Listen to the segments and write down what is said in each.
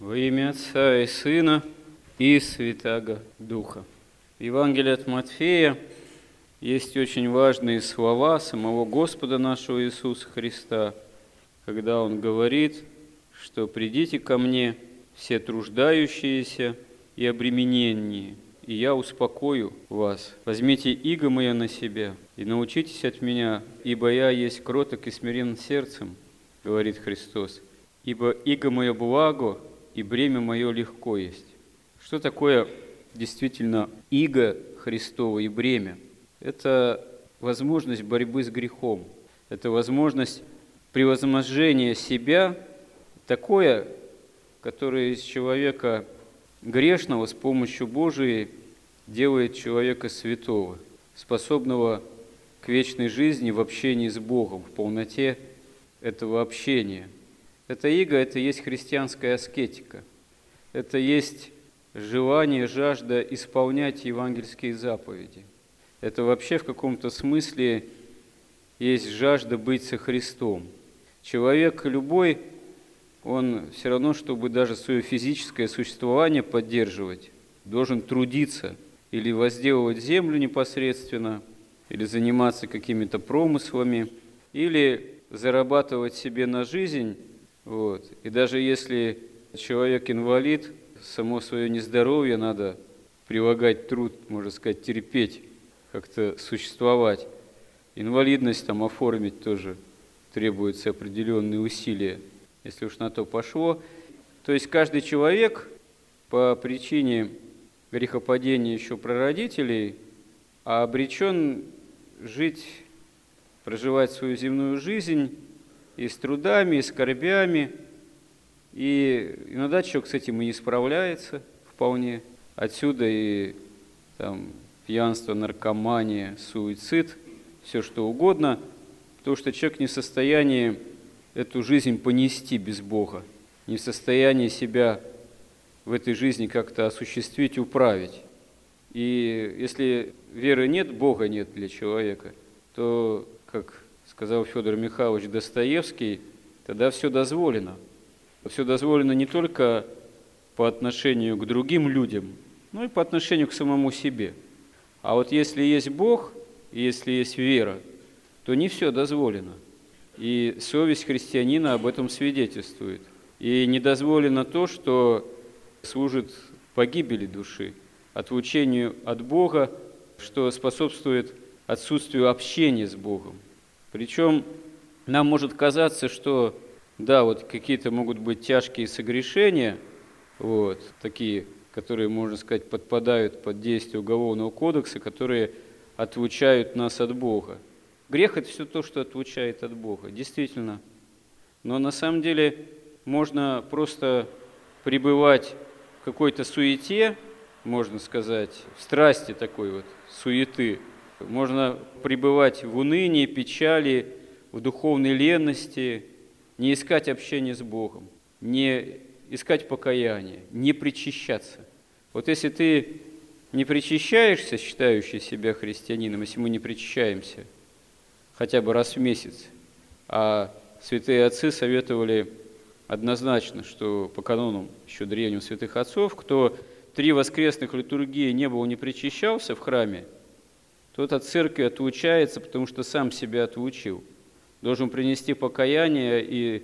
Во имя Отца и Сына и Святаго Духа. В Евангелии от Матфея есть очень важные слова самого Господа нашего Иисуса Христа, когда Он говорит, что «придите ко мне, все труждающиеся и обремененные, и я успокою вас. Возьмите иго мое на себя и научитесь от меня, ибо я есть кроток и смирен сердцем, говорит Христос. Ибо иго мое благо, и бремя мое легко есть. Что такое действительно иго Христово и бремя? Это возможность борьбы с грехом. Это возможность превозможения себя, такое, которое из человека грешного с помощью Божией делает человека святого, способного к вечной жизни в общении с Богом, в полноте этого общения. Это иго – это есть христианская аскетика. Это есть желание, жажда исполнять евангельские заповеди. Это вообще в каком-то смысле есть жажда быть со Христом. Человек любой – он все равно, чтобы даже свое физическое существование поддерживать, должен трудиться или возделывать землю непосредственно, или заниматься какими-то промыслами, или зарабатывать себе на жизнь. Вот. И даже если человек инвалид, само свое нездоровье надо прилагать труд, можно сказать, терпеть, как-то существовать. Инвалидность там оформить тоже требуются определенные усилия – если уж на то пошло. То есть каждый человек по причине грехопадения еще прародителей обречен жить, проживать свою земную жизнь и с трудами, и скорбями. И иногда человек с этим и не справляется вполне. Отсюда и там, пьянство, наркомания, суицид, все что угодно, потому что человек не в состоянии эту жизнь понести без Бога, не в состоянии себя в этой жизни как-то осуществить, управить. И если веры нет, Бога нет для человека, то, как сказал Федор Михайлович Достоевский, тогда все дозволено. Все дозволено не только по отношению к другим людям, но и по отношению к самому себе. А вот если есть Бог, если есть вера, то не все дозволено. И совесть христианина об этом свидетельствует. И не дозволено то, что служит погибели души, отлучению от Бога, что способствует отсутствию общения с Богом. Причем нам может казаться, что да, вот какие-то могут быть тяжкие согрешения, вот, такие, которые, можно сказать, подпадают под действие Уголовного кодекса, которые отлучают нас от Бога. Грех – это все то, что отлучает от Бога, действительно. Но на самом деле можно просто пребывать в какой-то суете, можно сказать, в страсти такой вот суеты. Можно пребывать в унынии, печали, в духовной ленности, не искать общения с Богом, не искать покаяния, не причащаться. Вот если ты не причащаешься, считающий себя христианином, если мы не причащаемся – хотя бы раз в месяц. А святые отцы советовали однозначно, что по канонам еще древним святых отцов, кто три воскресных литургии не был, не причащался в храме, тот от церкви отлучается, потому что сам себя отлучил. Должен принести покаяние и,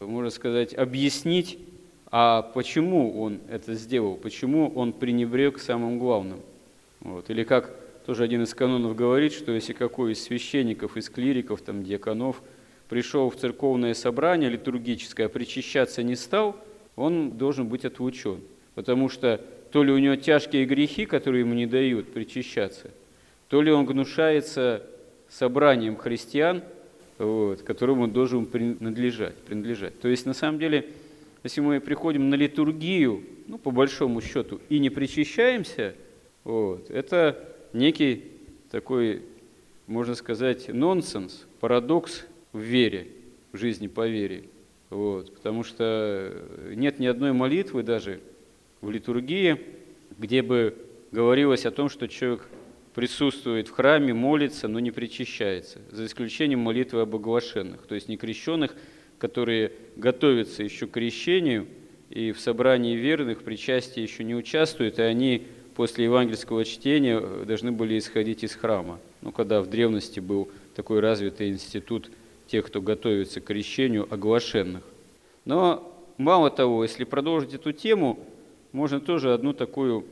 можно сказать, объяснить, а почему он это сделал, почему он пренебрег самым главным. Вот. Или как тоже один из канонов говорит, что если какой из священников, из клириков, там, диаконов пришел в церковное собрание литургическое, а причащаться не стал, он должен быть отлучен. Потому что то ли у него тяжкие грехи, которые ему не дают причащаться, то ли он гнушается собранием христиан, вот, которому он должен принадлежать, принадлежать. То есть, на самом деле, если мы приходим на литургию, ну, по большому счету, и не причащаемся, вот, это некий такой, можно сказать, нонсенс, парадокс в вере, в жизни по вере. Вот, потому что нет ни одной молитвы даже в литургии, где бы говорилось о том, что человек присутствует в храме, молится, но не причащается, за исключением молитвы об оглашенных, то есть некрещенных, которые готовятся еще к крещению и в собрании верных причастие еще не участвуют, и они после евангельского чтения должны были исходить из храма. Ну, когда в древности был такой развитый институт тех, кто готовится к крещению, оглашенных. Но мало того, если продолжить эту тему, можно тоже одну такую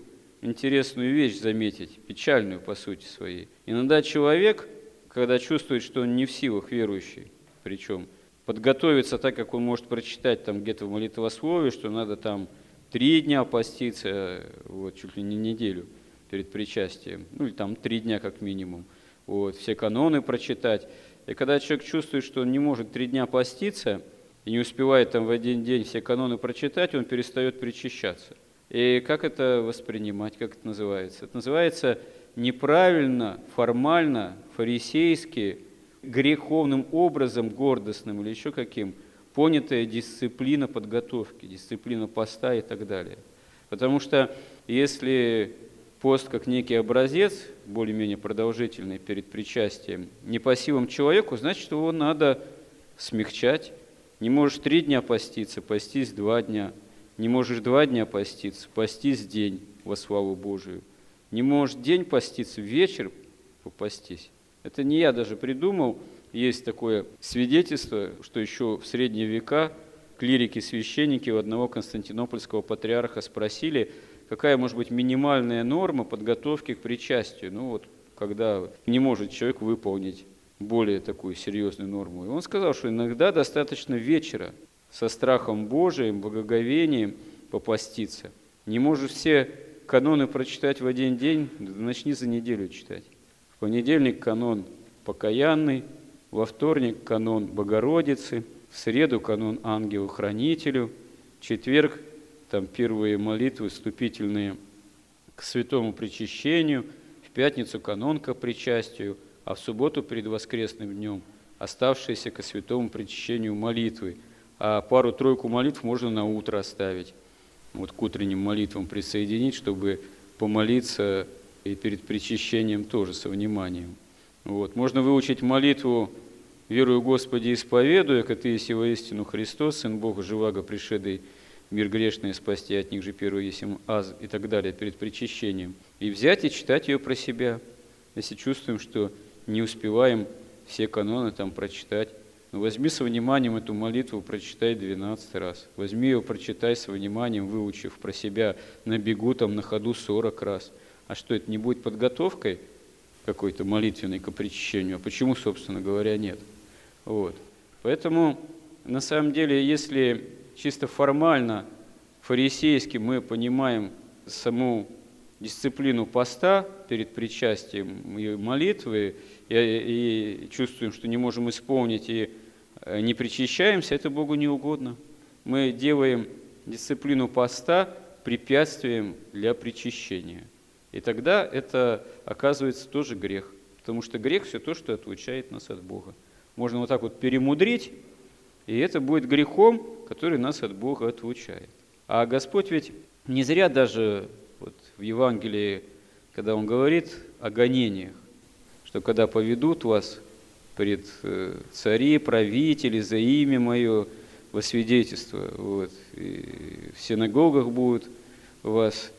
интересную вещь заметить, печальную по сути своей. Иногда человек, когда чувствует, что он не в силах верующий, причем подготовиться так, как он может прочитать там где-то в молитвословии, что надо там три дня поститься, вот, чуть ли не неделю перед причастием, ну или там три дня как минимум, вот, все каноны прочитать. И когда человек чувствует, что он не может три дня поститься и не успевает там в один день все каноны прочитать, он перестает причащаться. И как это воспринимать, как это называется? Это называется неправильно, формально, фарисейски, греховным образом, гордостным или еще каким, понятая дисциплина подготовки, дисциплина поста и так далее. Потому что если пост как некий образец, более-менее продолжительный перед причастием, не по силам человеку, значит, его надо смягчать. Не можешь три дня поститься, постись два дня – не можешь два дня поститься, постись день во славу Божию. Не можешь день поститься, вечер попастись. Это не я даже придумал. Есть такое свидетельство, что еще в средние века клирики-священники у одного константинопольского патриарха спросили, какая может быть минимальная норма подготовки к причастию. Ну вот, когда не может человек выполнить более такую серьезную норму. И он сказал, что иногда достаточно вечера, со страхом Божиим, благоговением попаститься. Не можешь все каноны прочитать в один день, начни за неделю читать. В понедельник канон покаянный, во вторник канон Богородицы, в среду канон ангелу-хранителю, в четверг там первые молитвы вступительные к святому причащению, в пятницу канон к причастию, а в субботу перед воскресным днем оставшиеся ко святому причащению молитвы – а пару-тройку молитв можно на утро оставить. Вот к утренним молитвам присоединить, чтобы помолиться и перед причащением тоже со вниманием. Вот. Можно выучить молитву «Верую Господи, исповедуя, как Ты есть истину Христос, Сын Бога, живаго пришедший мир грешный, спасти от них же первый есть аз» и так далее перед причащением. И взять и читать ее про себя, если чувствуем, что не успеваем все каноны там прочитать. Но ну, возьми со вниманием эту молитву, прочитай 12 раз. Возьми ее, прочитай со вниманием, выучив про себя на бегу, там, на ходу 40 раз. А что, это не будет подготовкой какой-то молитвенной к причащению? А почему, собственно говоря, нет? Вот. Поэтому, на самом деле, если чисто формально, фарисейски мы понимаем саму дисциплину поста перед причастием и молитвы, и, и чувствуем, что не можем исполнить и Э, не причащаемся, это Богу не угодно. Мы делаем дисциплину поста препятствием для причащения. И тогда это оказывается тоже грех, потому что грех все то, что отлучает нас от Бога. Можно вот так вот перемудрить, и это будет грехом, который нас от Бога отлучает. А Господь ведь не зря даже в Евангелии, когда Он говорит о гонениях, что когда поведут вас пред э, цари, правители за имя Мое во свидетельство. Вот. И в синагогах будут вас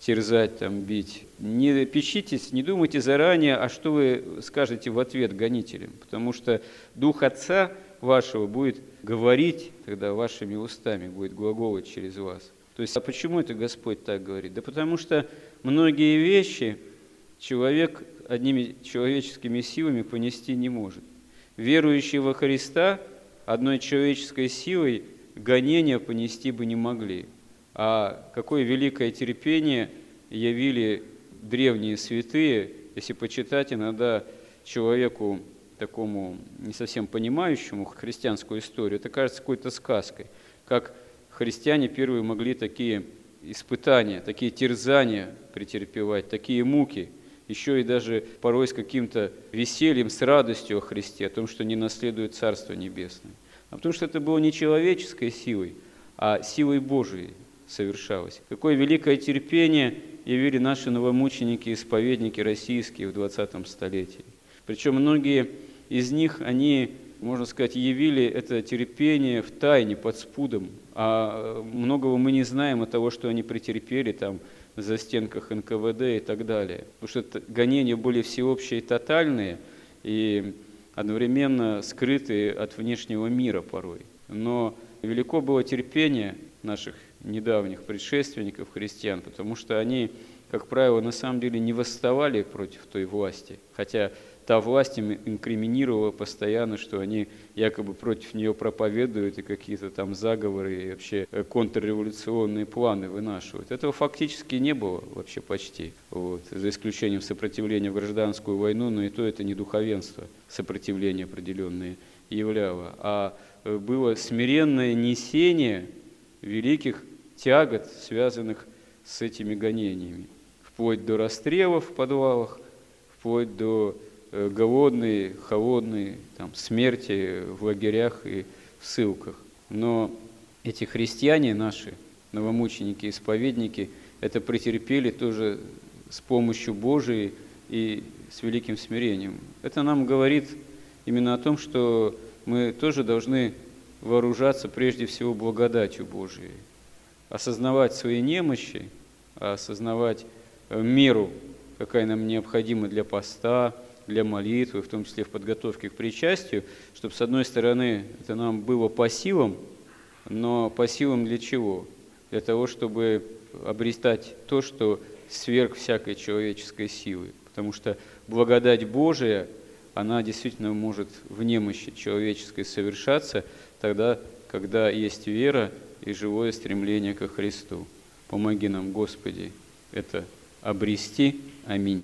терзать, там, бить. Не печитесь, не думайте заранее, а что вы скажете в ответ гонителям, потому что Дух Отца вашего будет говорить тогда вашими устами, будет глаголать через вас. То есть, а почему это Господь так говорит? Да потому что многие вещи человек одними человеческими силами понести не может. Верующие во Христа одной человеческой силой гонения понести бы не могли. А какое великое терпение явили древние святые, если почитать иногда человеку такому не совсем понимающему христианскую историю, это кажется какой-то сказкой, как христиане первые могли такие испытания, такие терзания претерпевать, такие муки – еще и даже порой с каким-то весельем, с радостью о Христе, о том, что не наследует Царство Небесное. А потому что это было не человеческой силой, а силой Божией совершалось. Какое великое терпение явили наши новомученики, исповедники российские в 20 столетии. Причем многие из них, они можно сказать, явили это терпение в тайне, под спудом. А многого мы не знаем от того, что они претерпели там за стенках НКВД и так далее. Потому что гонения были всеобщие и тотальные, и одновременно скрытые от внешнего мира порой. Но велико было терпение наших недавних предшественников христиан, потому что они, как правило, на самом деле не восставали против той власти, хотя та власть им инкриминировала постоянно, что они якобы против нее проповедуют и какие-то там заговоры и вообще э, контрреволюционные планы вынашивают. Этого фактически не было вообще почти, вот, за исключением сопротивления в гражданскую войну, но и то это не духовенство, сопротивление определенное являло, а э, было смиренное несение великих тягот, связанных с этими гонениями, вплоть до расстрелов в подвалах, вплоть до голодные, холодные, там, смерти в лагерях и в ссылках. Но эти христиане наши, новомученики, исповедники, это претерпели тоже с помощью Божией и с великим смирением. Это нам говорит именно о том, что мы тоже должны вооружаться прежде всего благодатью Божией, осознавать свои немощи, осознавать э, меру, какая нам необходима для поста, для молитвы, в том числе в подготовке к причастию, чтобы, с одной стороны, это нам было по силам, но по силам для чего? Для того, чтобы обретать то, что сверх всякой человеческой силы. Потому что благодать Божия, она действительно может в немощи человеческой совершаться тогда, когда есть вера и живое стремление ко Христу. Помоги нам, Господи, это обрести. Аминь.